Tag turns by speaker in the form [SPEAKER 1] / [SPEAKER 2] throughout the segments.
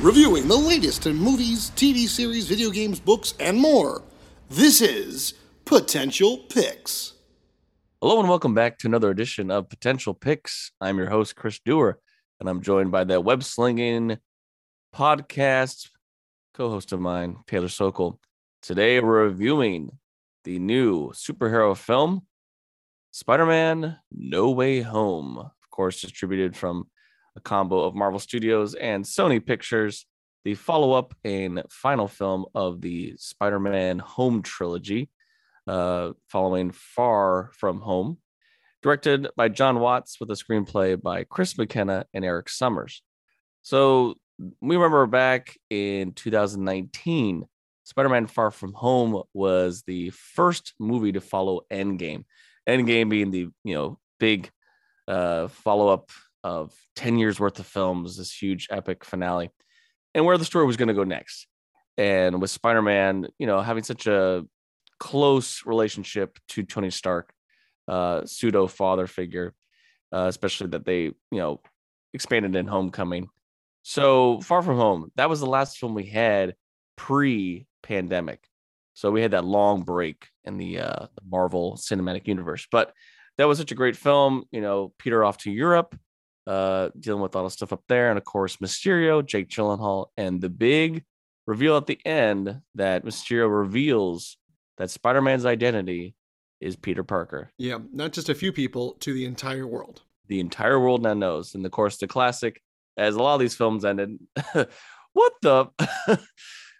[SPEAKER 1] Reviewing the latest in movies, TV series, video games, books, and more. This is Potential Picks.
[SPEAKER 2] Hello and welcome back to another edition of Potential Picks. I'm your host, Chris Dewar, and I'm joined by the web slinging podcast co host of mine, Taylor Sokol. Today, we're reviewing the new superhero film, Spider Man No Way Home. Of course, distributed from a combo of Marvel Studios and Sony Pictures, the follow up and final film of the Spider Man Home trilogy, uh, following Far From Home, directed by Jon Watts with a screenplay by Chris McKenna and Erik Sommers. So, we remember back in 2019, Spider Man Far From Home was the first movie to follow Endgame. Endgame being the you know big uh, follow up of 10 years worth of films, this huge epic finale, and where the story was going to go next. And with Spider Man, you know, having such a close relationship to Tony Stark, uh, pseudo father figure, uh, especially that they, you know, expanded in Homecoming. So Far From Home, that was the last film we had pre pandemic. So we had that long break in the uh, Marvel Cinematic Universe. But that was such a great film. You know, Peter off to Europe, uh, dealing with all the stuff up there, and of course Mysterio, Jake Gyllenhaal, and the big reveal at the end that Mysterio reveals that Spider-Man's identity is Peter Parker.
[SPEAKER 3] Yeah, not just a few people, to the entire world.
[SPEAKER 2] The entire world now knows. And of course, the classic, as a lot of these films ended, what the?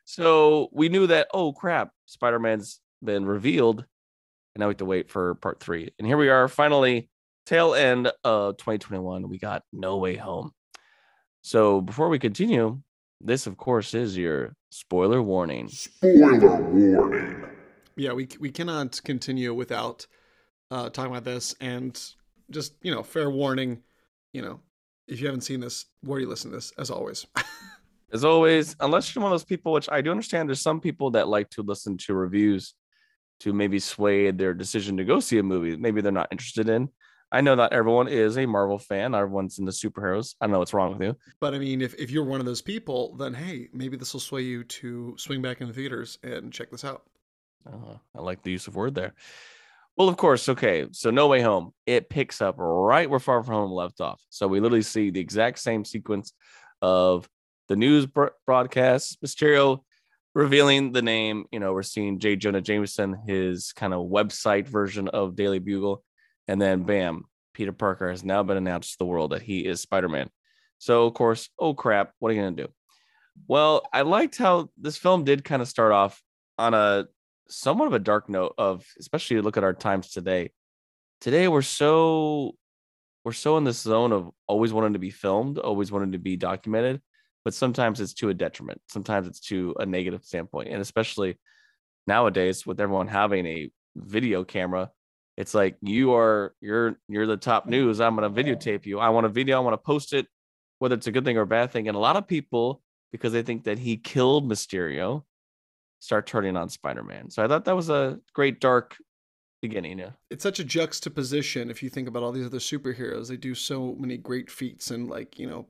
[SPEAKER 2] so we knew that, oh crap, Spider Man's been revealed. And now we have to wait for part three. And here we are, finally, tail end of 2021. We got No Way Home. So before we continue, this, of course, is your spoiler warning.
[SPEAKER 1] Spoiler warning.
[SPEAKER 3] Yeah, we we cannot continue without uh, talking about this, and just you know, fair warning. You know, if you haven't seen this, where do you listen to this? As always.
[SPEAKER 2] As always, unless you're one of those people, which I do understand, there's some people that like to listen to reviews to maybe sway their decision to go see a movie. Maybe they're not interested in. I know not everyone is a Marvel fan. Everyone's into superheroes. I don't know what's wrong with you.
[SPEAKER 3] But I mean, if, if you're one of those people, then hey, maybe this will sway you to swing back in the theaters and check this out.
[SPEAKER 2] Uh, I like the use of word there. Well, of course. Okay. So, No Way Home, it picks up right where Far From Home left off. So, we literally see the exact same sequence of the news broadcast, Mysterio revealing the name. You know, we're seeing J. Jonah Jameson, his kind of website version of Daily Bugle. And then, bam, Peter Parker has now been announced to the world that he is Spider Man. So, of course, oh crap, what are you going to do? Well, I liked how this film did kind of start off on a somewhat of a dark note of especially look at our times today. Today we're so we're so in this zone of always wanting to be filmed, always wanting to be documented, but sometimes it's to a detriment. Sometimes it's to a negative standpoint. And especially nowadays with everyone having a video camera, it's like you are you're you're the top mm. news. I'm gonna videotape you. I want a video, I want to post it, whether it's a good thing or a bad thing. And a lot of people, because they think that he killed Mysterio, start turning on Spider-Man. So I thought that was a great dark beginning. Yeah.
[SPEAKER 3] It's such a juxtaposition if you think about all these other superheroes. They do so many great feats and like, you know,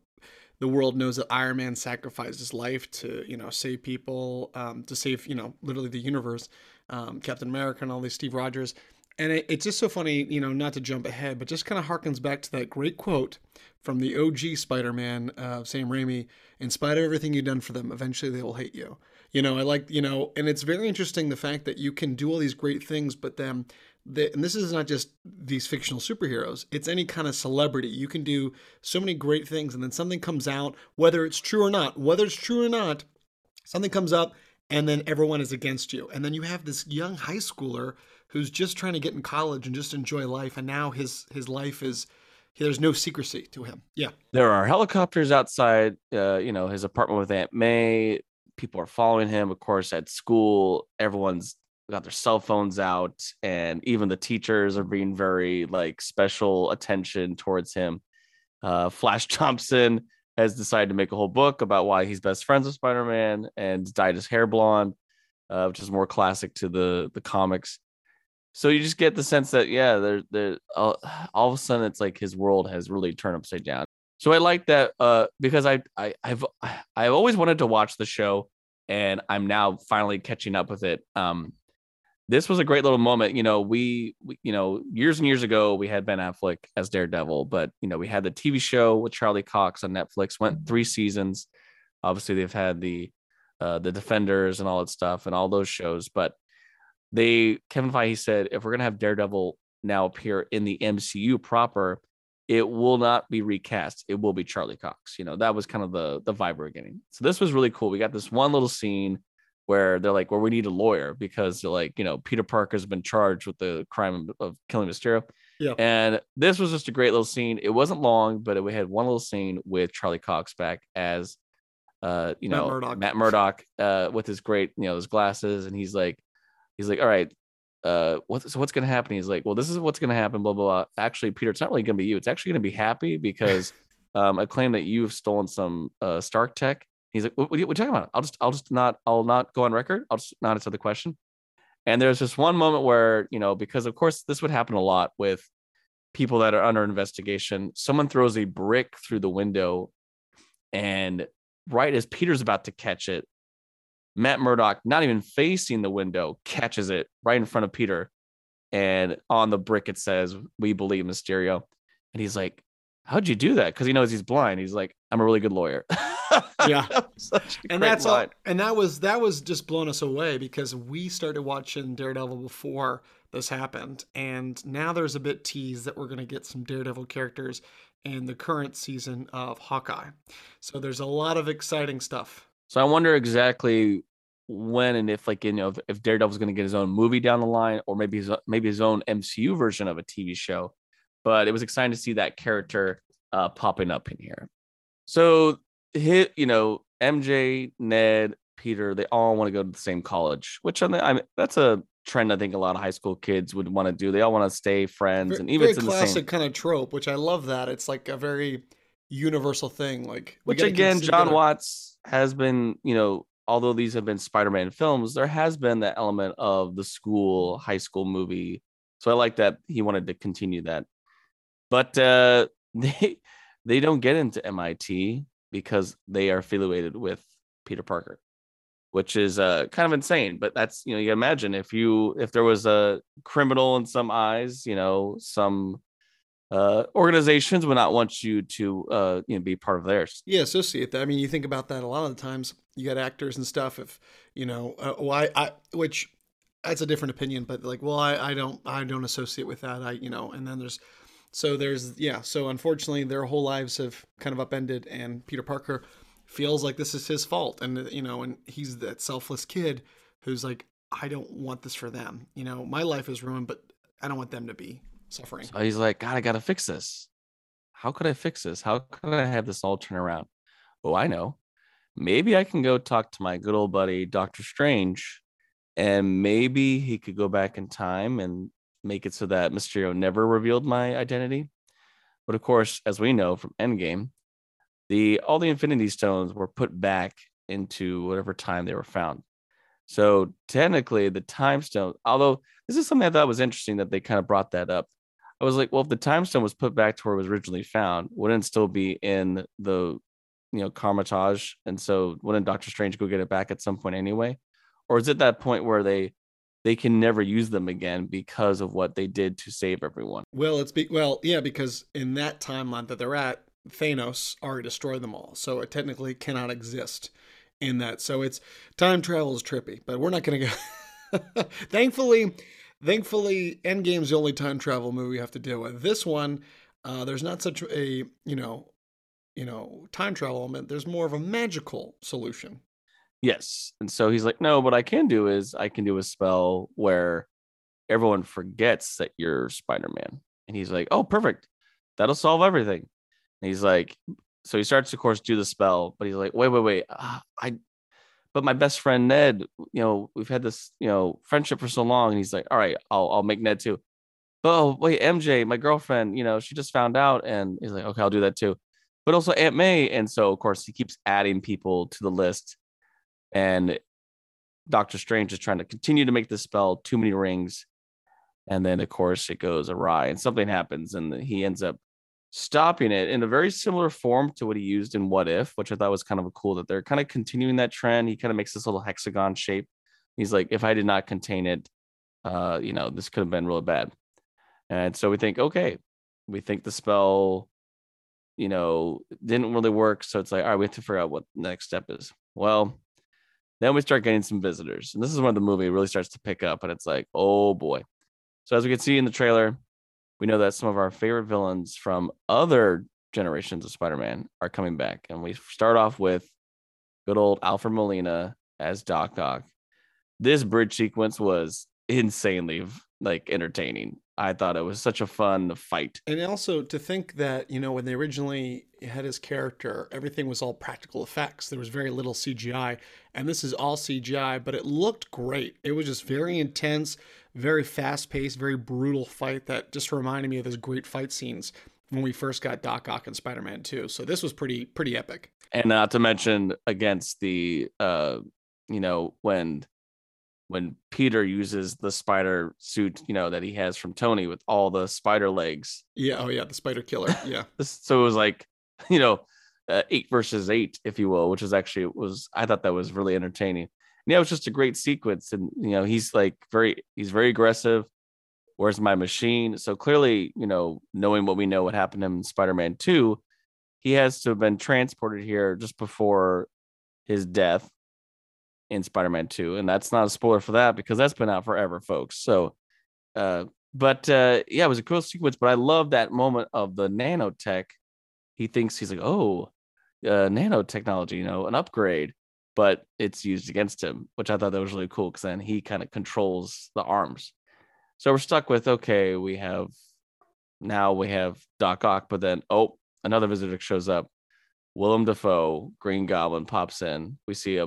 [SPEAKER 3] the world knows that Iron Man sacrificed his life to, you know, save people, um, to save, you know, literally the universe. Um, Captain America and all these Steve Rogers. And it, it's just so funny, you know, not to jump ahead, but just kind of harkens back to that great quote from the OG Spider Man, uh, Sam Raimi In spite of everything you've done for them, eventually they will hate you. You know, I like, you know, and it's very interesting the fact that you can do all these great things, but then, the, and this is not just these fictional superheroes, it's any kind of celebrity. You can do so many great things, and then something comes out, whether it's true or not, whether it's true or not, something comes up, and then everyone is against you. And then you have this young high schooler who's just trying to get in college and just enjoy life, and now his his life is there's no secrecy to him. Yeah.
[SPEAKER 2] There are helicopters outside, uh, you know, his apartment with Aunt May people are following him. Of course, at school, everyone's got their cell phones out, and even the teachers are being very like special attention towards him. Uh, Flash Thompson has decided to make a whole book about why he's best friends with Spider-Man and dyed his hair blonde, uh, which is more classic to the the comics. So you just get the sense that yeah, there there all, all of a sudden it's like his world has really turned upside down. So I like that uh, because I, I I've I've always wanted to watch the show, and I'm now finally catching up with it. Um, this was a great little moment. You know, we, we, you know, years and years ago, we had Ben Affleck as Daredevil, but you know, we had the TV show with Charlie Cox on Netflix, went three seasons. Obviously, they've had the uh, the Defenders and all that stuff and all those shows, but they Kevin Feige said if we're gonna have Daredevil now appear in the MCU proper, it will not be recast. It will be Charlie Cox. You know, that was kind of the the vibe we're getting. So this was really cool. We got this one little scene where they're like, well, we need a lawyer because like, you know, Peter Parker's been charged with the crime of killing Mysterio.
[SPEAKER 3] Yeah.
[SPEAKER 2] And this was just a great little scene. It wasn't long, but we had one little scene with Charlie Cox back as uh, you know,
[SPEAKER 3] Matt Murdock,
[SPEAKER 2] Matt Murdock uh with his great, you know, his glasses, and he's like, he's like, all right, uh, what, so what's gonna happen? He's like, well, this is what's gonna happen, blah blah blah. Actually, Peter, it's not really gonna be you. It's actually gonna be happy because um, I claim that you've stolen some uh Stark tech He's like, what, what, are you talking about? I'll just, I'll just not, I'll not go on record. I'll just not answer the question. And there's just one moment where, you know, because of course this would happen a lot with people that are under investigation. Someone throws a brick through the window, and right as Peter's about to catch it, Matt Murdock, not even facing the window, catches it right in front of Peter. And on the brick, it says, We believe Mysterio. And he's like, How'd you do that? Because he knows he's blind. He's like, I'm a really good lawyer.
[SPEAKER 3] yeah
[SPEAKER 2] and
[SPEAKER 3] that's
[SPEAKER 2] line.
[SPEAKER 3] all and that was that was just blown us away because we started watching daredevil before this happened and now there's a bit teased that we're going to get some daredevil characters in the current season of hawkeye so there's a lot of exciting stuff
[SPEAKER 2] so i wonder exactly when and if like you know if, if daredevil's going to get his own movie down the line or maybe his maybe his own mcu version of a tv show but it was exciting to see that character uh, popping up in here so hit, you know, MJ, Ned, Peter, they all want to go to the same college, which I mean, that's a trend I think a lot of high school kids would want to do. They all want to stay friends,
[SPEAKER 3] very,
[SPEAKER 2] and even it's
[SPEAKER 3] classic
[SPEAKER 2] same...
[SPEAKER 3] kind of trope, which I love. That it's like a very universal thing. Like
[SPEAKER 2] which again, Jon. Watts has been, you know, although these have been Spider-Man films, there has been that element of the school, high school movie. So I like that he wanted to continue that, but uh, they they don't get into MIT because they are affiliated with Peter Parker, which is uh, kind of insane. But that's you know you imagine if you if there was a criminal in some eyes, you know some uh, organizations would not want you to uh, you know be part of theirs.
[SPEAKER 3] Yeah, associate that. I mean, you think about that a lot of the times. You got actors and stuff. If you know, uh, why I which that's a different opinion, but like, well, I, I don't I don't associate with that. I you know, and then there's so there's yeah. So unfortunately, their whole lives have kind of upended, and Peter Parker feels like this is his fault, and you know, and he's that selfless kid who's like, I don't want this for them. You know, my life is ruined, but I don't want them to be suffering.
[SPEAKER 2] So he's like, God, I gotta fix this. How could I fix this? How could I have this all turn around? Oh, I know. Maybe I can go talk to my good old buddy Doctor Strange, and maybe he could go back in time and make it so that Mysterio never revealed my identity. But of course, as we know from Endgame, the all the Infinity Stones were put back into whatever time they were found. So technically, the time stone, although this is something I thought was interesting that they kind of brought that up. I was like, well, if the time stone was put back to where it was originally found, wouldn't it still be in the you know Kamar-Taj? And so wouldn't Doctor Strange go get it back at some point anyway? Or is it that point where they they can never use them again because of what they did to save everyone.
[SPEAKER 3] Well, it's be well, yeah, because in that timeline that they're at, Thanos already destroyed them all, so it technically cannot exist in that. So it's time travel is trippy, but we're not to go. thankfully, thankfully, Endgame's the only time travel movie we have to deal with. This one, uh, there's not such a you know, you know, time travel element. There's more of a magical solution
[SPEAKER 2] Yes. And so he's like, no, what I can do is I can do a spell where everyone forgets that you're Spider Man. And he's like, oh, perfect. That'll solve everything. And he's like, so he starts, of course, do the spell, but he's like, wait, wait, wait. Uh, I, but my best friend Ned, you know, we've had this, you know, friendship for so long. And he's like, all right, I'll, I'll make Ned too. But oh, wait, MJ, my girlfriend, you know, she just found out. And he's like, okay, I'll do that too. but also Aunt May. And so, of course, he keeps adding people to the list. And Doctor Strange is trying to continue to make the spell too many rings. And then, of course, it goes awry and something happens, and he ends up stopping it in a very similar form to what he used in What If, which I thought was kind of cool that they're kind of continuing that trend. He kind of makes this little hexagon shape. He's like, if I did not contain it, uh, you know, this could have been really bad. And so we think, okay, we think the spell, you know, didn't really work. So it's like, all right, we have to figure out what the next step is. Well, then we start getting some visitors. And this is when the movie really starts to pick up. And it's like, oh boy. So as we can see in the trailer, we know that some of our favorite villains from other generations of Spider-Man are coming back. And we start off with good old Alfred Molina as Doc Ock. This bridge sequence was insanely like entertaining. I thought it was such a fun fight.
[SPEAKER 3] And also to think that, you know, when they originally had his character, everything was all practical effects. There was very little CGI. And this is all CGI, but it looked great. It was just very intense, very fast paced, very brutal fight that just reminded me of those great fight scenes when we first got Doc Ock and Spider Man 2. So this was pretty, pretty epic.
[SPEAKER 2] And not to mention against the, uh, you know, when when Peter uses the spider suit, you know, that he has from Tony with all the spider legs.
[SPEAKER 3] Yeah. Oh, yeah. The spider killer. Yeah.
[SPEAKER 2] so it was like, you know, uh, eight versus eight, if you will, which is actually was I thought that was really entertaining. And yeah, it was just a great sequence, and you know, he's like very he's very aggressive. Where's my machine? So clearly, you know, knowing what we know what happened to him in Spider-Man Two, he has to have been transported here just before his death in Spider-Man 2. And that's not a spoiler for that because that's been out forever, folks. So uh but uh yeah, it was a cool sequence, but I love that moment of the nanotech. He thinks he's like, oh, uh nanotechnology, you know, an upgrade, but it's used against him, which I thought that was really cool because then he kind of controls the arms. So we're stuck with okay, we have now we have Doc Ock, but then oh, another visitor shows up. Willem Dafoe, Green Goblin pops in. We see a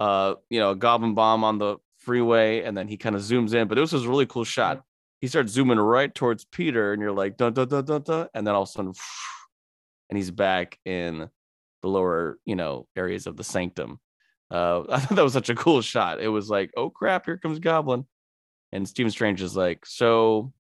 [SPEAKER 2] uh, you know, a goblin bomb on the freeway, and then he kind of zooms in. But it was a really cool shot. He starts zooming right towards Peter, and you're like, dun dun dun dun dun, and then all of a sudden, and he's back in the lower, you know, areas of the sanctum. Uh, I thought that was such a cool shot. It was like, oh crap, here comes Goblin, and Stephen Strange is like, so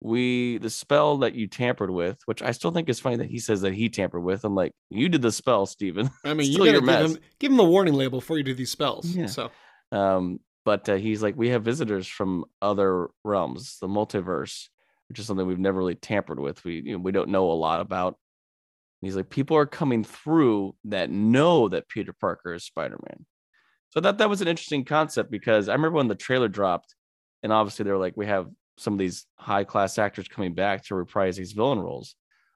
[SPEAKER 2] we the spell that you tampered with, which I still think is funny that he says that he tampered with. I'm like, you did the spell, Stephen.
[SPEAKER 3] I mean, you gotta give him, give him the warning label before you do these spells.
[SPEAKER 2] Yeah.
[SPEAKER 3] So,
[SPEAKER 2] um, but uh, he's like, we have visitors from other realms, the multiverse, which is something we've never really tampered with. We you know, we don't know a lot about. And he's like, people are coming through that know that Peter Parker is Spider Man. So that that was an interesting concept because I remember when the trailer dropped, and obviously they were like, we have some of these high class actors coming back to reprise these villain roles.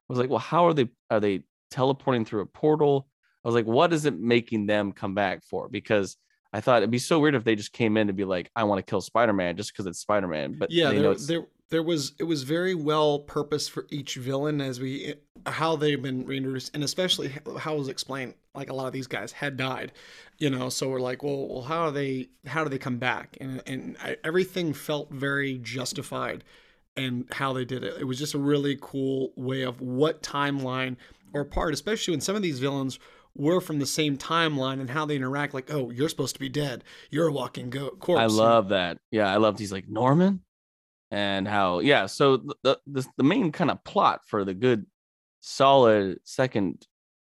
[SPEAKER 2] I was like, well, how are they are they teleporting through a portal? I was like, what is it making them come back for? Because I thought it'd be so weird if they just came in to be like, I want to kill Spider Man just because it's Spider Man. But
[SPEAKER 3] yeah, there, there, there was it was very well purposed for each villain as we how they've been reintroduced, and especially how it was explained. Like a lot of these guys had died, you know. So we're like, well, well, how are they? How do they come back? And and I, everything felt very justified, and how they did it. It was just a really cool way of what timeline or part, especially when some of these villains were from the same timeline and how they interact. Like, oh, you're supposed to be dead. You're a walking go- corpse.
[SPEAKER 2] I love that. Yeah, I loved. He's like Norman and how yeah so the the, the main kind of plot for the good solid second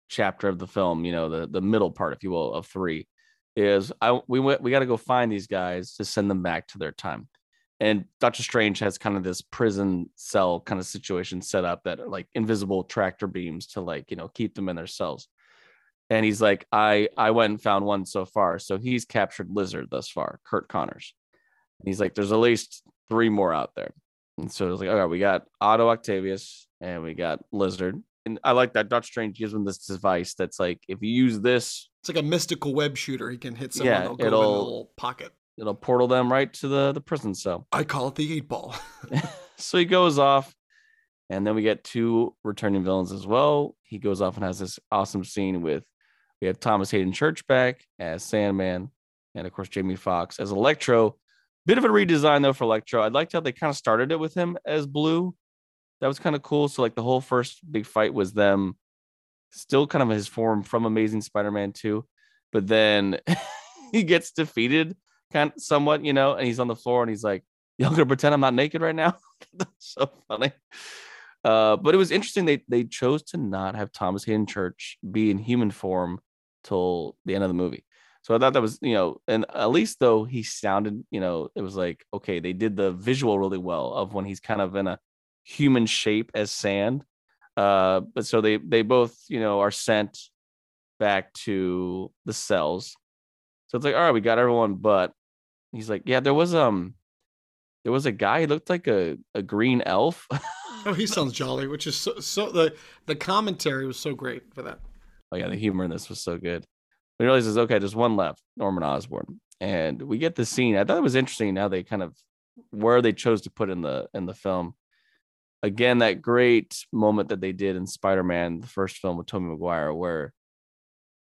[SPEAKER 2] chapter of the film you know the the middle part if you will of three is i we went we got to go find these guys to send them back to their time and doctor strange has kind of this prison cell kind of situation set up that like invisible tractor beams to like you know keep them in their cells and he's like i i went and found one so far so he's captured lizard thus far Curt connors and he's like there's at least three more out there. And so it's like, okay, we got Otto Octavius and we got Lizard. And I like that Doctor Strange gives him this device that's like, if you use this,
[SPEAKER 3] it's like a mystical web shooter. He can hit someone. Yeah, it'll, it'll in a little pocket.
[SPEAKER 2] It'll portal them right to the the prison cell.
[SPEAKER 3] I call it the eight ball.
[SPEAKER 2] so he goes off, and then we get two returning villains as well. He goes off and has this awesome scene with we have Thomas Haden Church back as Sandman, and of course Jamie Foxx as Electro, Bit of a redesign though for Electro. I liked how they kind of started it with him as blue. That was kind of cool. So like the whole first big fight was them still kind of his form from Amazing Spider-Man 2, but then he gets defeated kind of somewhat, you know, and he's on the floor and he's like, Y'all gonna pretend I'm not naked right now? That's so funny. Uh, but it was interesting. They they chose to not have Thomas Church be in human form till the end of the movie. So I thought that was, you know, and at least though he sounded, you know, it was like, okay, they did the visual really well of when he's kind of in a human shape as sand. Uh, but so they they both, you know, are sent back to the cells. So it's like, all right, we got everyone, but he's like, yeah, there was um there was a guy, he looked like a, a green elf.
[SPEAKER 3] oh, he sounds jolly, which is so so the the commentary was so great for that.
[SPEAKER 2] Oh yeah, the humor in this was so good. He realizes, okay, there's one left, Norman Osborn, and we get the scene. I thought it was interesting how they kind of where they chose to put in the in the film. Again, that great moment that they did in Spider-Man, the first film with Tobey Maguire, where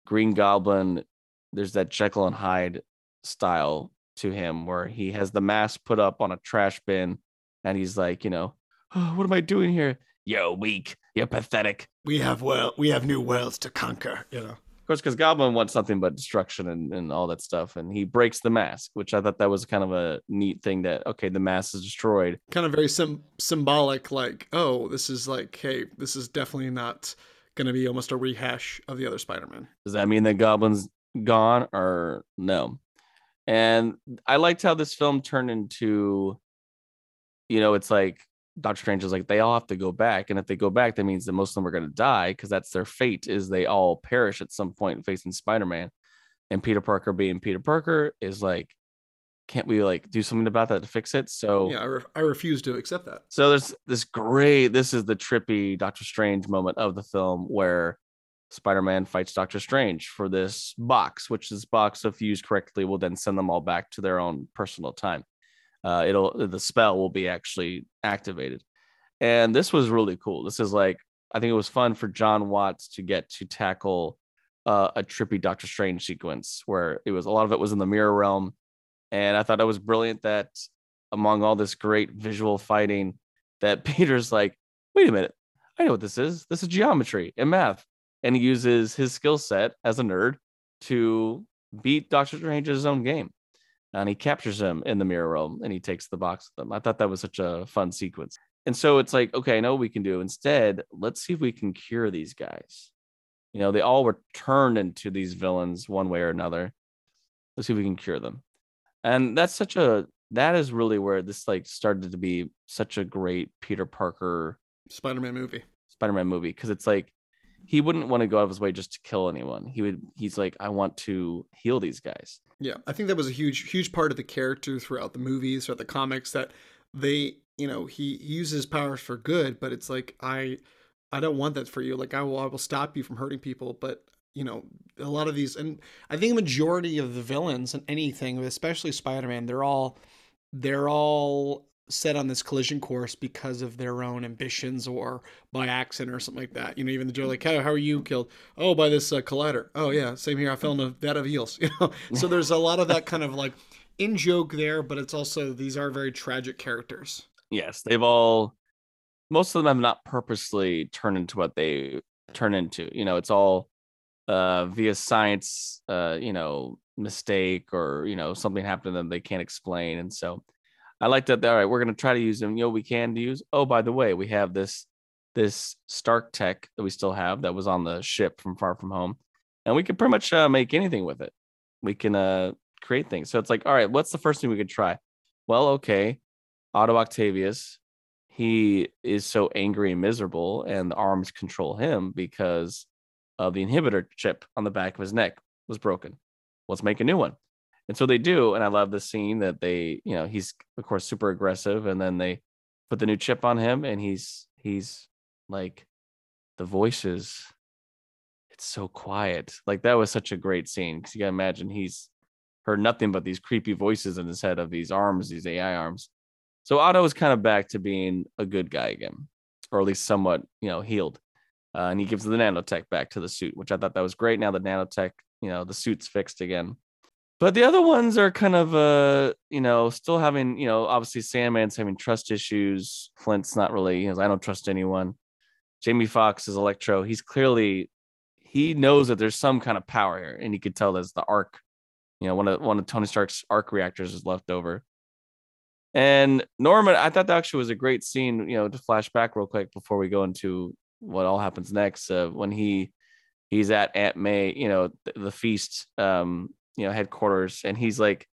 [SPEAKER 2] Green Goblin, there's that Jekyll and Hyde style to him where he has the mask put up on a trash bin and he's like, you know, oh, what am I doing here? You're weak. You're pathetic.
[SPEAKER 3] We have well, we have new worlds to conquer. You know
[SPEAKER 2] course, because Goblin wants something but destruction and, and all that stuff. And he breaks the mask, which I thought that was kind of a neat thing that, okay, the mask is destroyed.
[SPEAKER 3] Kind of very sim- symbolic, like, oh, this is like, hey, this is definitely not going to be almost a rehash of the other Spider Man.
[SPEAKER 2] Does that mean that Goblin's gone or no? And I liked how this film turned into, you know, it's like Doctor Strange is like they all have to go back, and if they go back, that means that most of them are going to die because that's their fate. Is they all perish at some point facing Spider Man, and Peter Parker being Peter Parker is like, can't we like do something about that to fix it? So
[SPEAKER 3] yeah, I, re- I refuse to accept that.
[SPEAKER 2] So there's this great. This is the trippy Doctor Strange moment of the film where Spider Man fights Doctor Strange for this box, which this box, if used correctly, will then send them all back to their own personal time uh, it'll the spell will be actually activated. And this was really cool. This is like I think it was fun for Jon Watts to get to tackle uh, a trippy Doctor Strange sequence where it was a lot of it was in the mirror realm, and I thought it was brilliant that among all this great visual fighting, that Peter's like, wait a minute, I know what this is. This is geometry and math, and he uses his skill set as a nerd to beat Doctor Strange's own game and he captures him in the mirror realm and he takes the box with them. I thought that was such a fun sequence. And so it's like, okay, I know what we can do. Instead, let's see if we can cure these guys. You know, they all were turned into these villains one way or another. Let's see if we can cure them. And that's such a that is really where this like started to be such a great Peter Parker
[SPEAKER 3] Spider-Man movie.
[SPEAKER 2] Spider-Man movie because it's like he wouldn't want to go out of his way just to kill anyone. He would he's like I want to heal these guys.
[SPEAKER 3] Yeah, I think that was a huge huge part of the character throughout the movies, throughout the comics that they, you know, he, uses powers for good, but it's like I I don't want that for you. Like I will I will stop you from hurting people, but you know, a lot of these and I think a majority of the villains in anything, especially Spider-Man, they're all they're all set on this collision course because of their own ambitions or by accident or something like that. You know, even the Joe like, how, how are you killed? Oh, by this uh, collider. Oh yeah, same here. I fell in a vat of eels. You know, so there's a lot of that kind of like in joke there, but it's also these are very tragic characters.
[SPEAKER 2] Yes, they've all. Most of them have not purposely turned into what they turn into. You know, it's all uh, via science. Uh, you know, mistake or you know something happened to them they can't explain, and so I like that. All right, we're gonna try to use them. You know, we can use. Oh, by the way, we have this this Stark tech that we still have that was on the ship from Far From Home, and we can pretty much uh, make anything with it. We can uh, create things. So it's like, all right, what's the first thing we could try? Well, okay, Otto Octavius. He is so angry and miserable, and the arms control him because of the inhibitor chip on the back of his neck was broken. Let's make a new one. And so they do. And I love the scene that they, you know, he's of course super aggressive. And then they put the new chip on him and he's, he's like, the voices, it's so quiet. Like that was such a great scene because you gotta imagine he's heard nothing but these creepy voices in his head of these arms, these AI arms. So Otto is kind of back to being a good guy again, or at least somewhat, you know, healed. Uh, and he gives the nanotech back to the suit, which I thought that was great. Now the nanotech, you know, the suit's fixed again. But the other ones are kind of uh, you know, still having, you know, obviously Sandman's having trust issues. Flint's not really, he I don't trust anyone. Jamie Foxx is Electro. He's clearly he knows that there's some kind of power here, and he could tell there's the arc. You know, one of one of Tony Stark's arc reactors is left over. And Norman, I thought that actually was a great scene. You know, to flash back real quick before we go into what all happens next. Uh, when he he's at Aunt May, you know, the, the feast, um, you know, headquarters, and he's like,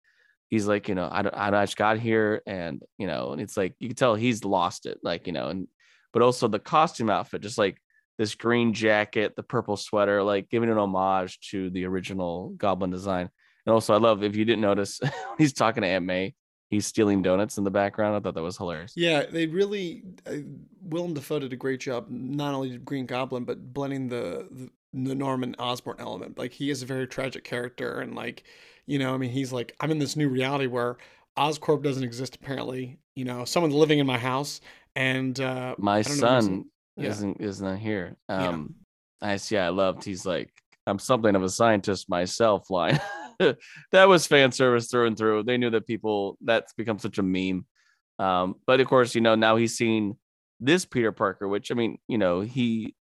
[SPEAKER 2] he's like, you know, I don't, I just got here, and you know, and it's like you can tell he's lost it, like you know, and but also the costume outfit, just like this green jacket, the purple sweater, like giving an homage to the original Goblin design. And also, I love if you didn't notice, he's talking to Aunt May. He's stealing donuts in the background. I thought that was hilarious.
[SPEAKER 3] Yeah, they really uh, Willem Dafoe did a great job. Not only Green Goblin, but blending the, the the Norman Osborn element. Like he is a very tragic character, and like you know, I mean, he's like I'm in this new reality where Oscorp doesn't exist. Apparently, you know, someone's living in my house, and uh,
[SPEAKER 2] my son yeah. isn't isn't here. Um, yeah. I see. I loved. He's like I'm something of a scientist myself. Line that was fan service through and through. They knew that people that's become such a meme. Um, but of course, you know now he's seen this Peter Parker, which I mean, you know, he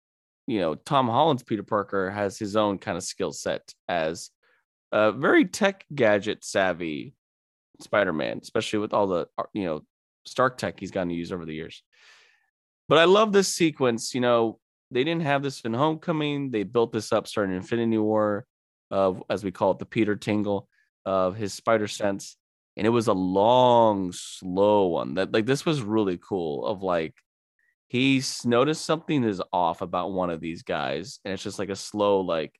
[SPEAKER 2] you know, Tom Holland's Peter Parker has his own kind of skill set as a very tech gadget savvy Spider-Man, especially with all the uh, you know Stark tech he's gotten to use over the years. But I love this sequence. You know, they didn't have this in Homecoming. They built this up starting Infinity War, of as we call it, the Peter Tingle of his spider sense, and it was a long, slow one. That like this was really cool. Of like he's noticed something is off about one of these guys and it's just like a slow like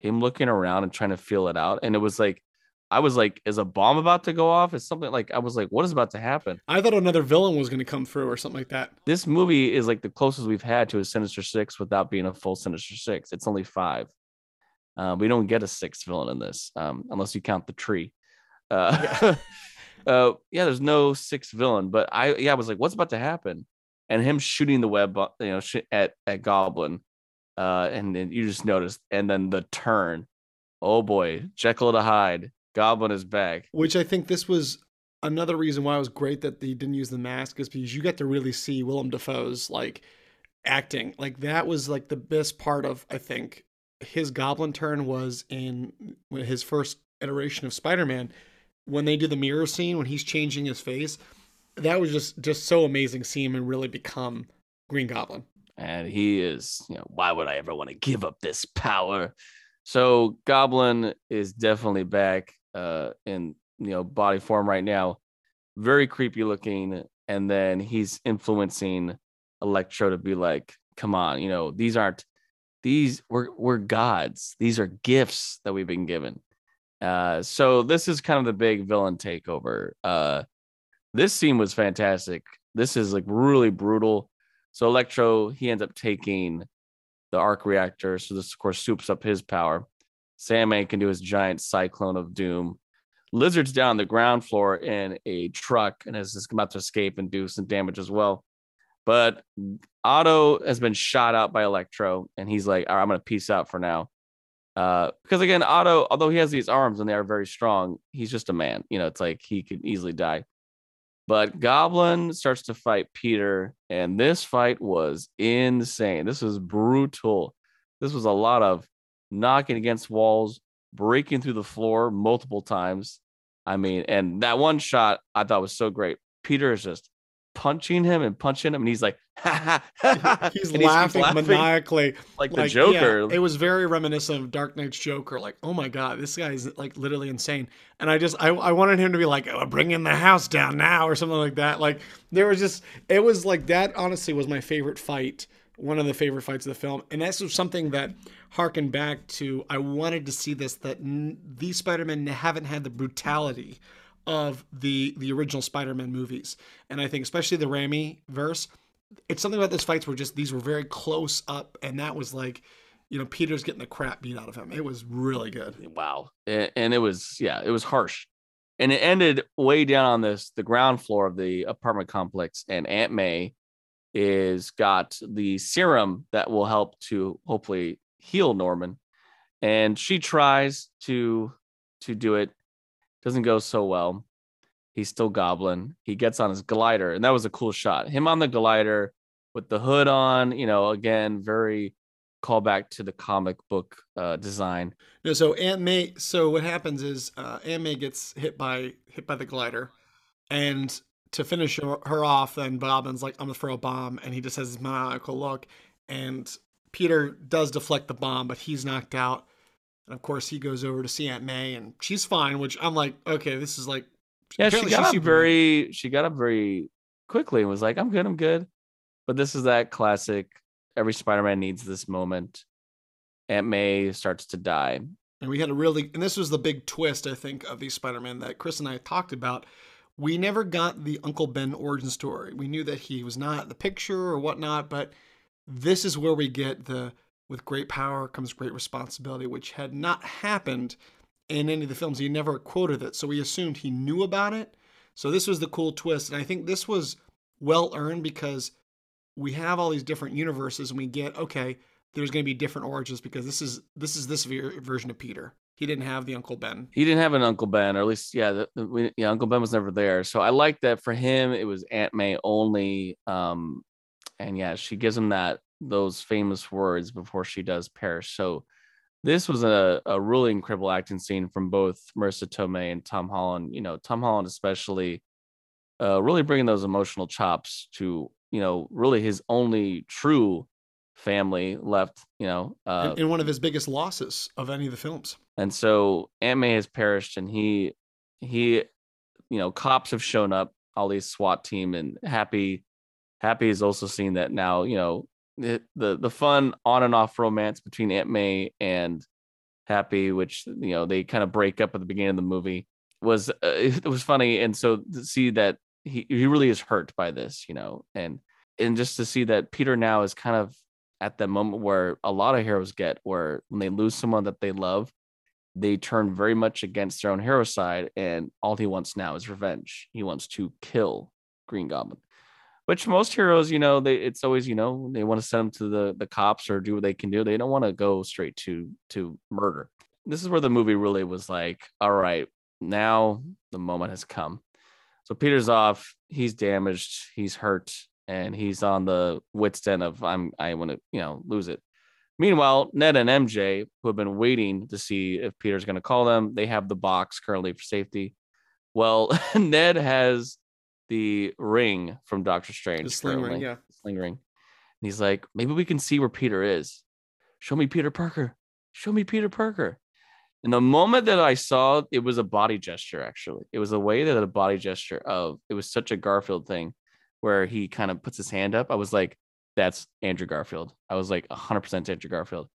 [SPEAKER 2] him looking around and trying to feel it out and it was like i was like is a bomb about to go off? Is something like i was like what is about to happen?
[SPEAKER 3] I thought another villain was going to come through or something like that.
[SPEAKER 2] This movie is like the closest we've had to a sinister six without being a full sinister six. It's only five. Uh, we don't get a sixth villain in this um, unless you count the tree. Uh, yeah. uh, yeah there's no sixth villain but i yeah i was like what's about to happen and him shooting the web, uh, you know, at at Goblin, uh, and then you just noticed, and then the turn. Oh boy, Jekyll to Hyde, Goblin is back.
[SPEAKER 3] Which I think this was another reason why it was great that they didn't use the mask is because you get to really see Willem Dafoe's like acting. Like that was like the best part of I think his Goblin turn was in his first iteration of Spider-Man when they do the mirror scene when he's changing his face that was just just so amazing seeing him really become Green Goblin.
[SPEAKER 2] And he is, you know, why would I ever want to give up this power? So Goblin is definitely back uh in you know body form right now. Very creepy looking. And then he's influencing Electro to be like, come on, you know, these aren't these we're we're gods. These are gifts that we've been given. Uh so this is kind of the big villain takeover. Uh this scene was fantastic. This is like really brutal. So Electro, he ends up taking the arc reactor. So this, of course, soups up his power. Sandman can do his giant cyclone of doom. Lizard's down the ground floor in a truck and is about to escape and do some damage as well. But Otto has been shot out by Electro, and he's like, All right, I'm going to peace out for now. Uh, because again, Otto, although he has these arms and they are very strong, he's just a man. You know, it's like he could easily die. But Goblin starts to fight Peter, and this fight was insane. This was brutal. This was a lot of knocking against walls, breaking through the floor multiple times. I mean, and that one shot I thought was so great. Peter is just punching him and punching him, and he's like, ha, ha,
[SPEAKER 3] ha, he's, laughing, laughing, maniacally,
[SPEAKER 2] like, like the Joker.
[SPEAKER 3] Yeah, it was very reminiscent of Dark Knight's Joker. Like, oh my god, this guy is like literally insane. And I just, I, I wanted him to be like, oh, bringing the house down now, or something like that. Like, there was just, it was like that. Honestly, was my favorite fight. One of the favorite fights of the film, and that's something that harkened back to. I wanted to see this that n- these Spider-Men haven't had the brutality of the the original Spider-Man movies. And I think especially the Raimi verse, it's something about those fights where just these were very close up and that was like you know Peter's getting the crap beat out of him. It was really good.
[SPEAKER 2] Wow. And it was yeah, it was harsh. And it ended way down on this the ground floor of the apartment complex and Aunt May is got the serum that will help to hopefully heal Norman. And she tries to to do it doesn't go so well. He's still Goblin. He gets on his glider, and that was a cool shot. Him on the glider with the hood on, you know, again, very callback to the comic book uh, design.
[SPEAKER 3] No, so Aunt May. So what happens is uh, Aunt May gets hit by hit by the glider, and to finish her, her off, then Goblin's like, "I'm gonna throw a bomb," and he just has his maniacal look, and Peter does deflect the bomb, but he's knocked out. And of course, he goes over to see Aunt May, and she's fine. Which I'm like, okay, this is like,
[SPEAKER 2] Yeah, she got up very she got up very quickly and was like, "I'm good, I'm good." But this is that classic. Every Spider-Man needs this moment. Aunt May starts to die.
[SPEAKER 3] And we had a really, and this was the big twist, I think, of these Spider Man that Chris and I talked about. We never got the Uncle Ben origin story. We knew that he was not the picture or whatnot, but this is where we get the with great power comes great responsibility, which had not happened in any of the films. He never quoted it. So we assumed he knew about it. So this was the cool twist. And I think this was well earned because we have all these different universes and we get, okay, there's going to be different origins because this is this is this ver- version of Peter. He didn't have the Uncle Ben.
[SPEAKER 2] He didn't have an Uncle Ben, or at least, yeah, the, the- we, yeah, Uncle Ben was never there. So I like that for him. It was Aunt May only, um, and yeah, she gives him that those famous words before she does perish. So this was a, a really incredible acting scene from both Marisa Tomei and Tom Holland. You know, Tom Holland especially, uh, really bringing those emotional chops to you know really his only true family left. You know, uh,
[SPEAKER 3] in, one of his biggest losses of any of the films.
[SPEAKER 2] and so Aunt May has perished, and he he, you know, cops have shown up, all these SWAT team, and Happy Happy has also seen that now. You know, the the, the fun on and off romance between Aunt May and Happy, which you know they kind of break up at the beginning of the movie, was uh, it was funny, and so to see that he he really is hurt by this, you know, and and just to see that Peter now is kind of at the moment where a lot of heroes get where when they lose someone that they love they turn very much against their own hero side and all he wants now is revenge. He wants to kill green goblin which most heroes you know they it's always you know they want to send them to the the cops or do what they can do they don't want to go straight to to murder. This is where the movie really was like all right now the moment has come. So peter's off he's damaged he's hurt and he's on the wits end of i'm i want to you know lose it. Meanwhile, Ned and MJ, who have been waiting to see if Peter's going to call them, they have the box currently for safety. Well, Ned has the ring from Doctor Strange.
[SPEAKER 3] The sling ring,
[SPEAKER 2] currently,
[SPEAKER 3] yeah.
[SPEAKER 2] Sling ring. And he's like, maybe we can see where Peter is. Show me Peter Parker. Show me Peter Parker. And the moment that I saw it was a body gesture, actually. It was a way that a body gesture of it was such a Garfield thing where he kind of puts his hand up. I was like, that's Andrew Garfield. I was like 100% Andrew Garfield.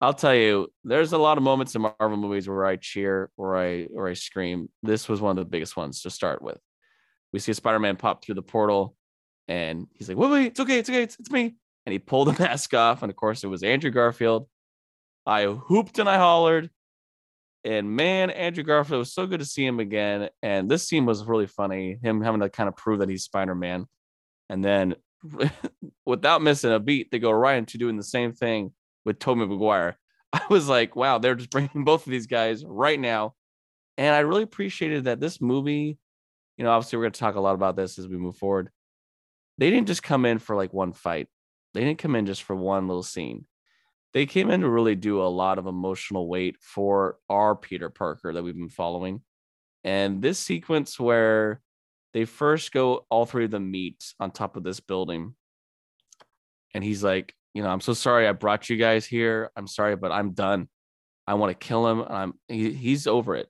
[SPEAKER 2] I'll tell you, there's a lot of moments in Marvel movies where I cheer or I or I scream. This was one of the biggest ones to start with. We see a Spider-Man pop through the portal, and he's like, "Wait, wait, it's okay, it's okay, it's, it's me." And he pulled the mask off, and of course, it was Andrew Garfield. I hooped and I hollered, and man, Andrew Garfield was so good to see him again. And this scene was really funny. Him having to kind of prove that he's Spider-Man, and then without missing a beat, they go right into doing the same thing with Tobey Maguire. I was like, wow, they're just bringing both of these guys right now. And I really appreciated that this movie, you know, obviously we're going to talk a lot about this as we move forward. They didn't just come in for like one fight. They didn't come in just for one little scene. They came in to really do a lot of emotional weight for our Peter Parker that we've been following. And this sequence where they first go all three of them meet on top of this building and he's like you know i'm so sorry i brought you guys here i'm sorry but i'm done i want to kill him i'm he, he's over it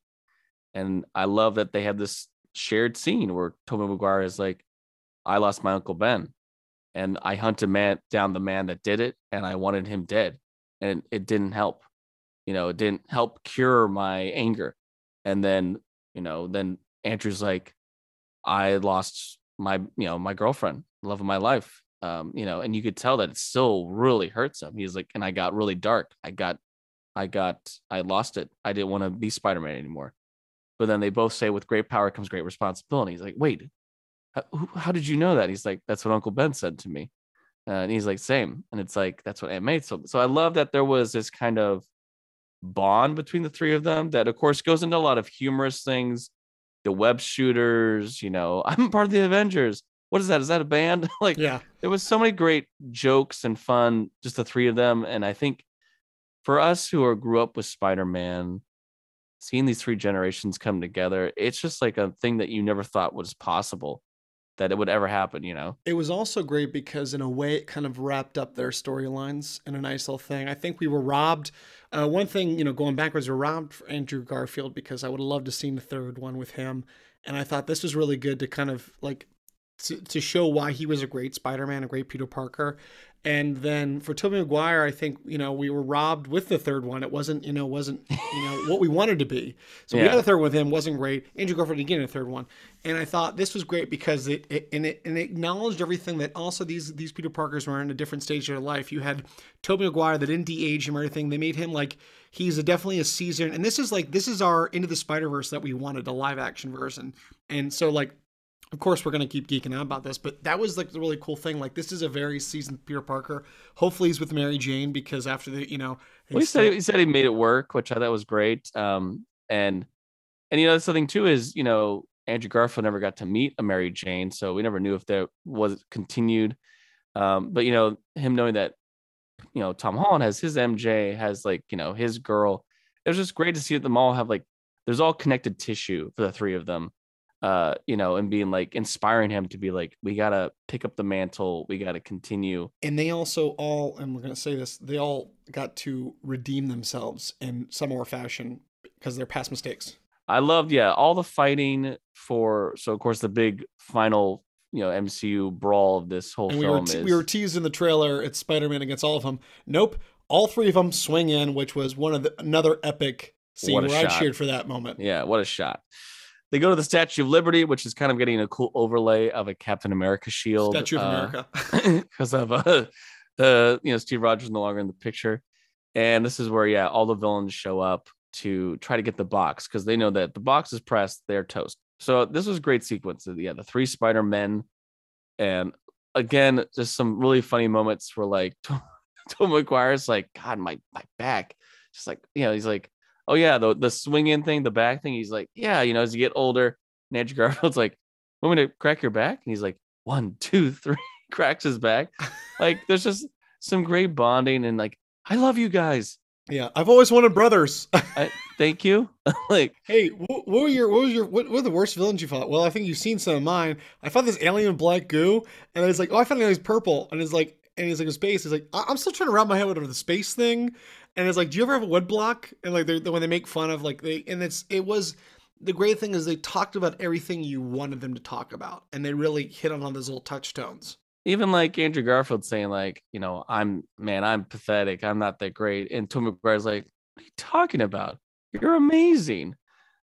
[SPEAKER 2] and i love that they have this shared scene where Tobey Maguire is like i lost my uncle ben and i hunted man down the man that did it and i wanted him dead and it didn't help you know it didn't help cure my anger and then you know then andrew's like I lost my, you know, my girlfriend, love of my life. Um, you know, and you could tell that it still really hurts him. He's like, and I got really dark. I got, I got, I lost it. I didn't want to be Spider-Man anymore. But then they both say, with great power comes great responsibility. He's like, wait, how, who- how did you know that? He's like, that's what Uncle Ben said to me. Uh, and he's like, same. And it's like, that's what Aunt May. So, so I love that there was this kind of bond between the three of them that, of course, goes into a lot of humorous things the web shooters, you know, I'm part of the Avengers. what is that? Is that a band? like,
[SPEAKER 3] Yeah.
[SPEAKER 2] there was so many great jokes and fun, just the three of them. And I think for us who are grew up with Spider-Man, seeing these three generations come together, it's just like a thing that you never thought was possible that it would ever happen, you know?
[SPEAKER 3] It was also great because, in a way, it kind of wrapped up their storylines in a nice little thing. I think we were robbed. Uh, one thing, you know, going backwards, we were robbed for Andrew Garfield because I would have loved to seen the third one with him, and I thought this was really good to kind of like to, to show why he was a great Spider-Man, a great Peter Parker. And then for Tobey Maguire, I think you know we were robbed with the third one. It wasn't you know wasn't you know what we wanted to be. So we
[SPEAKER 2] Yeah.
[SPEAKER 3] got a third one with him. wasn't great. Andrew Garfield again a third one, and I thought this was great because it, it and it and it acknowledged everything that also these these Peter Parkers were in a different stage of their life. You had Tobey Maguire that didn't de-age him or anything. They made him like he's a, definitely a seasoned. And this is like this is our into the Spider Verse that we wanted a live action version. And so like of course we're gonna keep geeking out about this, but that was like the really cool thing. Like this is a very seasoned Peter Parker. Hopefully he's with Mary Jane because after the you know
[SPEAKER 2] Well, he said he said he made it work, which I thought was great. Um, and and you know, something too is you know Andrew Garfield never got to meet a Mary Jane, so we never knew if there was continued. Um, but you know, him knowing that you know Tom Holland has his MJ, has like you know his girl. It was just great to see that them all have like there's all connected tissue for the three of them. Uh, you know, and being like inspiring him to be like, we gotta pick up the mantle, we gotta continue.
[SPEAKER 3] and they also all and we're to say this they all got to redeem themselves in some or fashion because of their past mistakes
[SPEAKER 2] I loved, yeah, all the fighting for. So of course the big final, you know, MCU brawl of this whole
[SPEAKER 3] and we were,
[SPEAKER 2] film
[SPEAKER 3] te-
[SPEAKER 2] is.
[SPEAKER 3] we were teased in the trailer it's spider-man against all of them nope all three of them swing in which was one of the another epic scene
[SPEAKER 2] What
[SPEAKER 3] where i cheered for that moment
[SPEAKER 2] yeah, what a shot! They go to the Statue of Liberty, which is kind of getting a cool overlay of a Captain America shield.
[SPEAKER 3] statue of
[SPEAKER 2] uh,
[SPEAKER 3] america
[SPEAKER 2] because of uh, uh, you know Steve Rogers no longer in the picture, and this is where yeah all the villains show up to try to get the box because they know that the box is pressed, they're toast. So this was a great sequence. Yeah, the three Spider Men, and again just some really funny moments where like Tom, Tom Maguire's like God my my back, just like you know he's like oh yeah the the swinging thing the back thing he's like yeah you know as you get older and Andrew Garfield's like want me to crack your back? And he's like one two three cracks his back. Like there's just some great bonding and like I love you guys.
[SPEAKER 3] yeah i've always wanted brothers.
[SPEAKER 2] I, thank you. like
[SPEAKER 3] hey what, what were your what was your what, what were the worst villains you fought? Well i think you've seen some of mine. I found this alien black goo and it's like oh i found it he's purple and it's like and he's like in space he's like I- i'm still trying to wrap my head around the space thing and it's like do you ever have a wood block and like they're, when they make fun of like they and it's it was the great thing is they talked about everything you wanted them to talk about and they really hit on all those little touchstones.
[SPEAKER 2] Even like Andrew Garfield saying like you know I'm man I'm pathetic. I'm not that great. And Tom Maguire's like what are you talking about? You're amazing.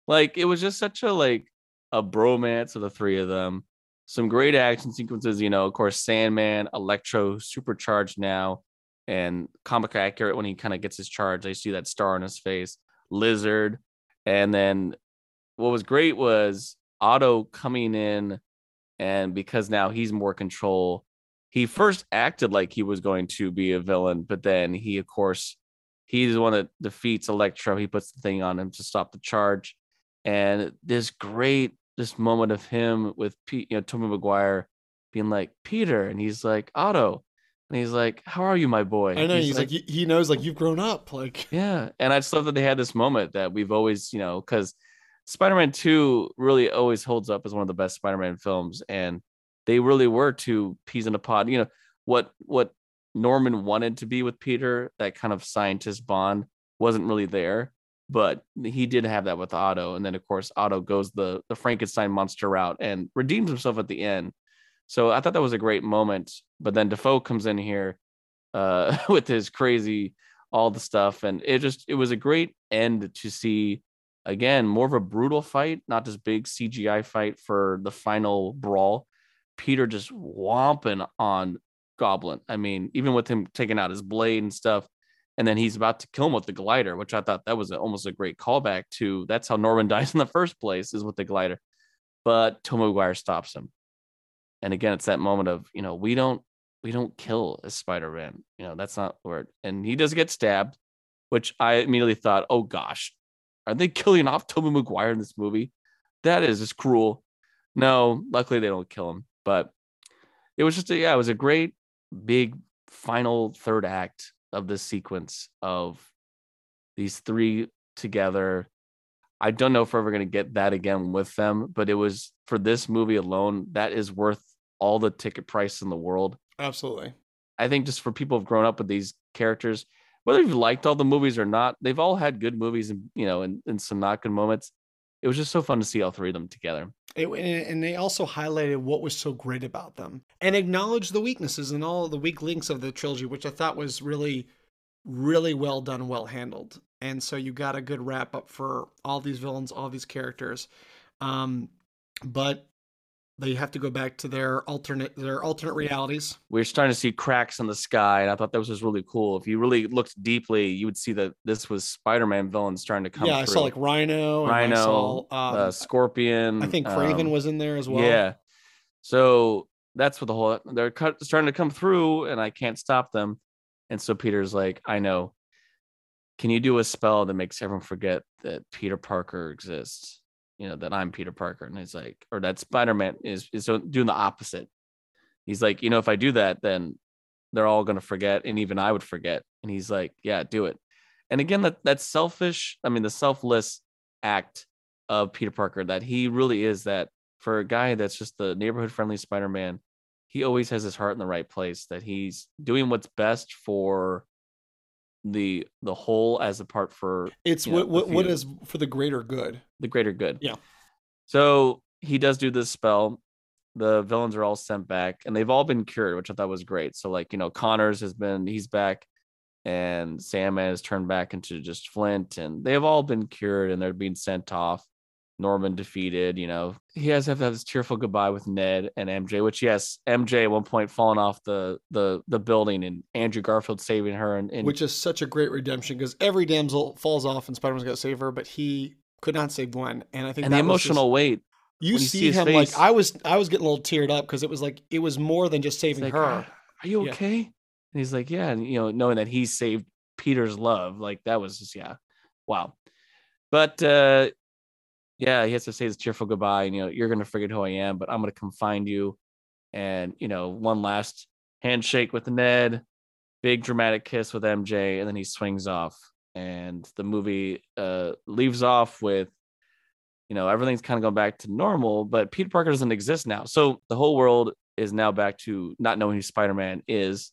[SPEAKER 2] Like it was just such a like a bromance of the three of them. Some great action sequences you know of course Sandman Electro supercharged now and comic accurate when he kind of gets his charge. I see that star on his face Lizard. And then what was great was Otto coming in and because now he's more control he first acted like he was going to be a villain but then he of course he's the one that defeats electro. He puts the thing on him to stop the charge. And this great this moment of him with Pete, you know Tommy Maguire being like Peter and he's like Otto and he's like how are you my boy
[SPEAKER 3] i know he's, like, he he knows like you've grown up like
[SPEAKER 2] yeah, and I just love that they had this moment that we've always, you know, because Spider-Man Two really always holds up as one of the best Spider-Man films, and they really were two peas in a pod. You know what what Norman wanted to be with Peter, that kind of scientist bond wasn't really there, but he did have that with Otto, and then of course Otto goes the the Frankenstein monster route and redeems himself at the end. So I thought that was a great moment, but then Dafoe comes in here uh, with his crazy all the stuff and it just it was a great end to see again more of a brutal fight not this big cgi fight for the final brawl. Peter just whomping on goblin i mean even with him taking out his blade and stuff and then he's about to kill him with the glider which i thought that was a, almost a great callback to that's how norman dies in the first place is with the glider. But tom maguire stops him and again it's that moment of you know we don't we don't kill a Spider-Man. You know, that's not word. And he does get stabbed, which I immediately thought, oh gosh, are they killing off Tobey Maguire in this movie? That is just cruel. No, luckily they don't kill him. But it was just a, yeah, it was a great big final third act of this sequence of these three together. I don't know if we're ever going to get that again with them, but it was for this movie alone, that is worth all the ticket price in the world.
[SPEAKER 3] Absolutely.
[SPEAKER 2] I think just for people who've grown up with these characters, whether you've liked all the movies or not, they've all had good movies and you know, and, and some not good moments. It was just so fun to see all three of them together.
[SPEAKER 3] It, and they also highlighted what was so great about them and acknowledged the weaknesses and all the weak links of the trilogy, which I thought was really, really well done, well handled. And so you got a good wrap up for all these villains, all these characters. Um, but they have to go back to their alternate their alternate realities.
[SPEAKER 2] We're starting to see cracks in the sky, and I thought that was just really cool. If you really looked deeply, you would see that this was Spider-Man villains trying to come.
[SPEAKER 3] Yeah,
[SPEAKER 2] through.
[SPEAKER 3] I saw like Rhino,
[SPEAKER 2] Rhino,
[SPEAKER 3] saw, um,
[SPEAKER 2] uh, Scorpion.
[SPEAKER 3] I think Kraven
[SPEAKER 2] um,
[SPEAKER 3] was in there as well.
[SPEAKER 2] Yeah, so that's what the whole they're cut, starting to come through, and I can't stop them. And so Peter's like, I know. Can you do a spell that makes everyone forget that Peter Parker exists? You know that I'm Peter Parker, and he's like, or that Spider Man is is doing the opposite. He's like, you know, if I do that, then they're all gonna forget, and even I would forget. And he's like, yeah, do it. And again, that that selfish, I mean, the selfless act of Peter Parker that he really is that for a guy that's just the neighborhood friendly Spider Man, he always has his heart in the right place. That he's doing what's best for the the whole as a part for
[SPEAKER 3] it's
[SPEAKER 2] you know,
[SPEAKER 3] what what, what is for the greater good.
[SPEAKER 2] the greater good.
[SPEAKER 3] Yeah.
[SPEAKER 2] So he does do this spell. The villains are all sent back, and they've all been cured, which I thought was great. So like you know, Connors has been he's back, and Sandman has turned back into just Flint, and they have all been cured, and they're being sent off. Norman defeated, you know, he has to have this tearful goodbye with Ned and MJ, which yes, MJ at one point falling off the the the building and Andrew Garfield saving her and, and
[SPEAKER 3] which is such a great redemption because every damsel falls off and Spider-Man's got to save her, but he could not save Gwen, and I think
[SPEAKER 2] and the
[SPEAKER 3] was just-
[SPEAKER 2] emotional weight.
[SPEAKER 3] you
[SPEAKER 2] you
[SPEAKER 3] see,
[SPEAKER 2] see
[SPEAKER 3] him
[SPEAKER 2] face-
[SPEAKER 3] like I was I was getting a little teared up because it was like it was more than just saving
[SPEAKER 2] like,
[SPEAKER 3] her.
[SPEAKER 2] "Ah, Are you
[SPEAKER 3] Yeah.
[SPEAKER 2] okay? And he's like, Yeah. And you know, knowing that he saved Peter's love, like that was just yeah, wow. But uh yeah, he has to say his cheerful goodbye, and you know, you're gonna forget who I am, but I'm gonna come find you. And you know, one last handshake with Ned, big dramatic kiss with MJ, and then he swings off. And the movie uh leaves off with you know, everything's kind of going back to normal, but Peter Parker doesn't exist now. So the whole world is now back to not knowing who Spider Man is.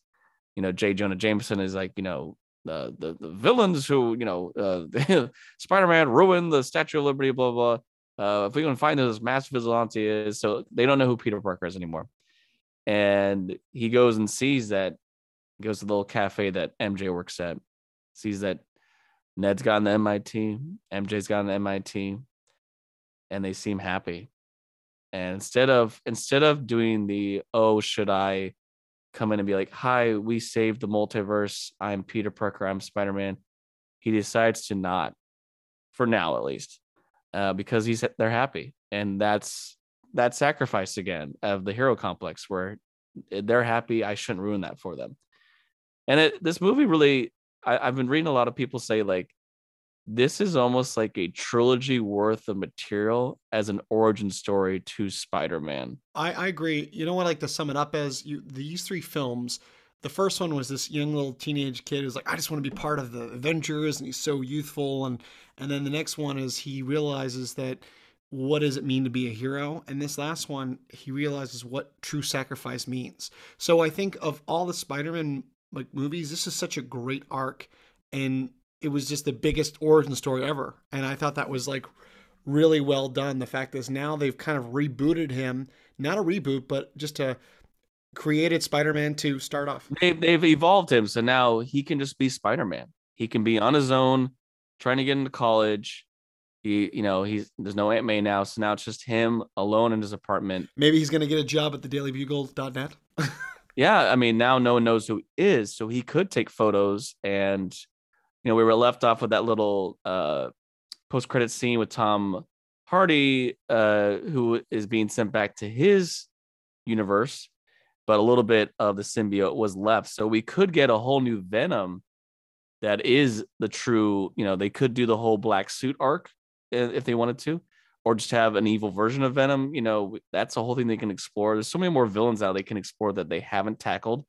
[SPEAKER 2] You know, J. Jonah Jameson is like, you know, the the, the villains who, you know, uh, Spider Man ruined the Statue of Liberty, blah, blah. Uh, if we can find this mass vigilante is, so they don't know who Peter Parker is anymore. And he goes and sees that, goes to the little cafe that MJ works at, sees that Ned's gotten the MIT, MJ's gotten the MIT, and they seem happy. And instead of instead of doing the oh should I come in and be like hi we saved the multiverse. I'm Peter Parker. I'm Spider Man, he decides to not, for now at least, uh, because he's they're happy. And that's that sacrifice again of the hero complex where they're happy. I shouldn't ruin that for them. And it this movie really I, I've been reading a lot of people say like this is almost like a trilogy worth of material as an origin story to Spider-Man.
[SPEAKER 3] I, I agree. You know what I like to sum it up as you these three films. The first one was this young little teenage kid who's like, I just want to be part of the Avengers, and he's so youthful. And and then the next one is he realizes that what does it mean to be a hero? And this last one, he realizes what true sacrifice means. So I think of all the Spider-Man like movies, this is such a great arc, and it was just the biggest origin story ever. And I thought that was like really well done. The fact is now they've kind of rebooted him, not a reboot, but just a created Spider-Man to start off.
[SPEAKER 2] They've they've evolved him, so now he can just be Spider-Man. He can be on his own, trying to get into college. He, you know, he's there's no Aunt May now, so now it's just him alone in his apartment.
[SPEAKER 3] Maybe he's going to get a job at the daily dailybugle.net.
[SPEAKER 2] Yeah, I mean, now no one knows who he is, so he could take photos and you know, we were left off with that little uh post-credit scene with Tom Hardy, uh, who is being sent back to his universe, but a little bit of the symbiote was left. So we could get a whole new Venom that is the true, you know, they could do the whole black suit arc if they wanted to, or just have an evil version of Venom. You know, that's a whole thing they can explore. There's so many more villains out they can explore that they haven't tackled.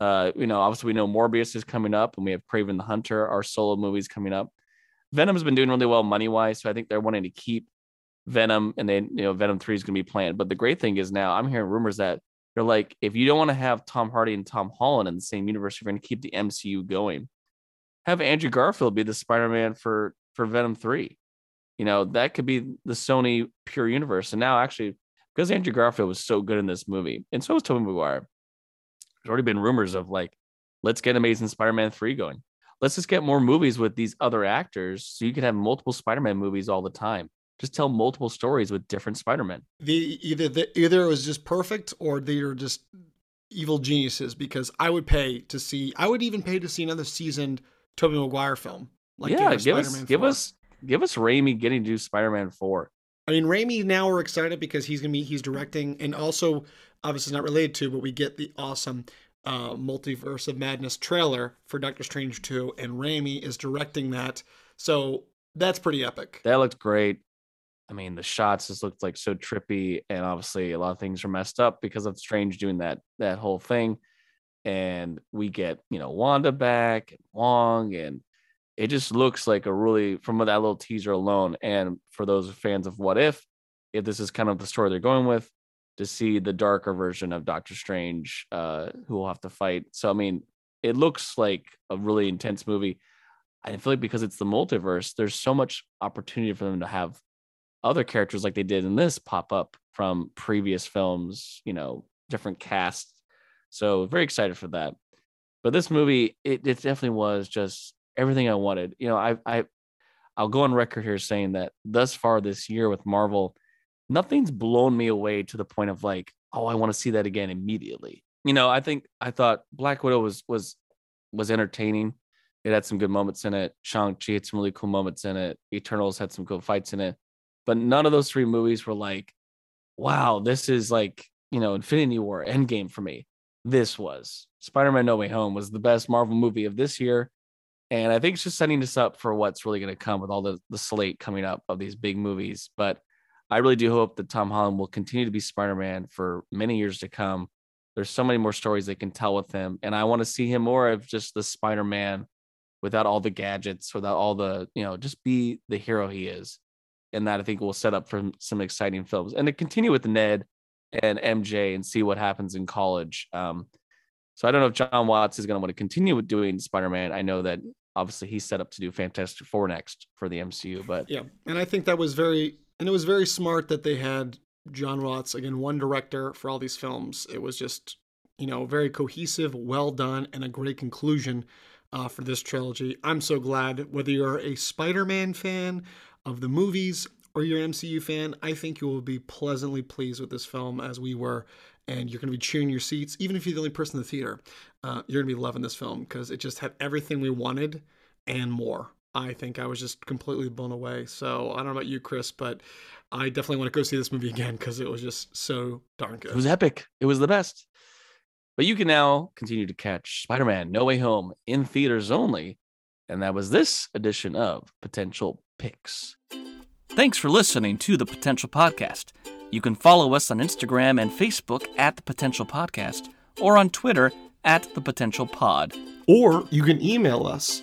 [SPEAKER 2] Uh, you know, obviously we know Morbius is coming up, and we have Kraven the Hunter, our solo movies coming up. Venom's been doing really well money wise, so I think they're wanting to keep Venom, and then you know Venom Three is going to be planned. But the great thing is now I'm hearing rumors that they're like, if you don't want to have Tom Hardy and Tom Holland in the same universe, you're going to keep the MCU going. Have Andrew Garfield be the Spider-Man for for Venom Three. You know that could be the Sony pure universe. And now actually, because Andrew Garfield was so good in this movie, and so was Tobey Maguire. There's already been rumors of like, let's get Amazing Spider-Man three going. Let's just get more movies with these other actors, so you can have multiple Spider-Man movies all the time just tell multiple stories with different Spider-Men.
[SPEAKER 3] The either the, either it was just perfect or they are just evil geniuses because I would pay to see I would even pay to see another seasoned Tobey Maguire film.
[SPEAKER 2] Like yeah, give us 4. give us give us Raimi getting to do Spider-Man 4.
[SPEAKER 3] I mean Raimi now we're excited because he's gonna be he's directing and also obviously not related to, but we get the awesome uh, multiverse of madness trailer for Doctor Strange 2 and Raimi is directing that. So that's pretty epic.
[SPEAKER 2] That looked great. I mean, the shots just looked like so trippy, and obviously a lot of things are messed up because of Strange doing that that whole thing. And we get you know Wanda back and Wong, and it just looks like a really from that little teaser alone. And for those fans of What If, if this is kind of the story they're going with, to see the darker version of Doctor Strange, uh, who will have to fight. So I mean, it looks like a really intense movie. I feel like because it's the multiverse, there's so much opportunity for them to have other characters like they did in this pop up from previous films, you know, different casts. So very excited for that. But this movie, it, it definitely was just everything I wanted. You know, I I I'll go on record here saying that thus far this year with Marvel, nothing's blown me away to the point of like, oh, I want to see that again immediately. You know, I think I thought Black Widow was was was entertaining. It had some good moments in it. Shang-Chi had some really cool moments in it. Eternals had some cool fights in it but none of those three movies were like, wow, this is like, you know, Infinity War, Endgame for me. This was Spider Man No Way Home was the best Marvel movie of this year. And I think it's just setting us up for what's really going to come with all the, the slate coming up of these big movies. But I really do hope that Tom Holland will continue to be Spider Man for many years to come. There's so many more stories they can tell with him. And I want to see him more of just the Spider Man without all the gadgets, without all the, you know, just be the hero he is and that I think will set up for some exciting films. And to continue with Ned and MJ and see what happens in college. Um, so I don't know if Jon Watts is going to want to continue with doing Spider-Man. I know that obviously he's set up to do Fantastic Four next for the MCU, but
[SPEAKER 3] yeah, and I think that was very and it was very smart that they had Jon Watts again, one director for all these films. It was just you know very cohesive, well done, and a great conclusion. Uh, for this trilogy. I'm so glad whether you're a Spider Man fan, of the movies or you're an MCU fan, I think you will be pleasantly pleased with this film as we were. And you're going to be cheering your seats, even if you're the only person in the theater. Uh, you're going to be loving this film because it just had everything we wanted and more. I think I was just completely blown away. So I don't know about you, Chris, but I definitely want to go see this movie again because it was just so darn good.
[SPEAKER 2] It was epic. It was the best. But you can now continue to catch Spider Man No Way Home in theaters only. And that was this edition of Potential picks.
[SPEAKER 4] Thanks for listening to the Potential Podcast. You can follow us on Instagram and Facebook at the Potential Podcast or on Twitter at the Potential Pod.
[SPEAKER 3] Or you can email us.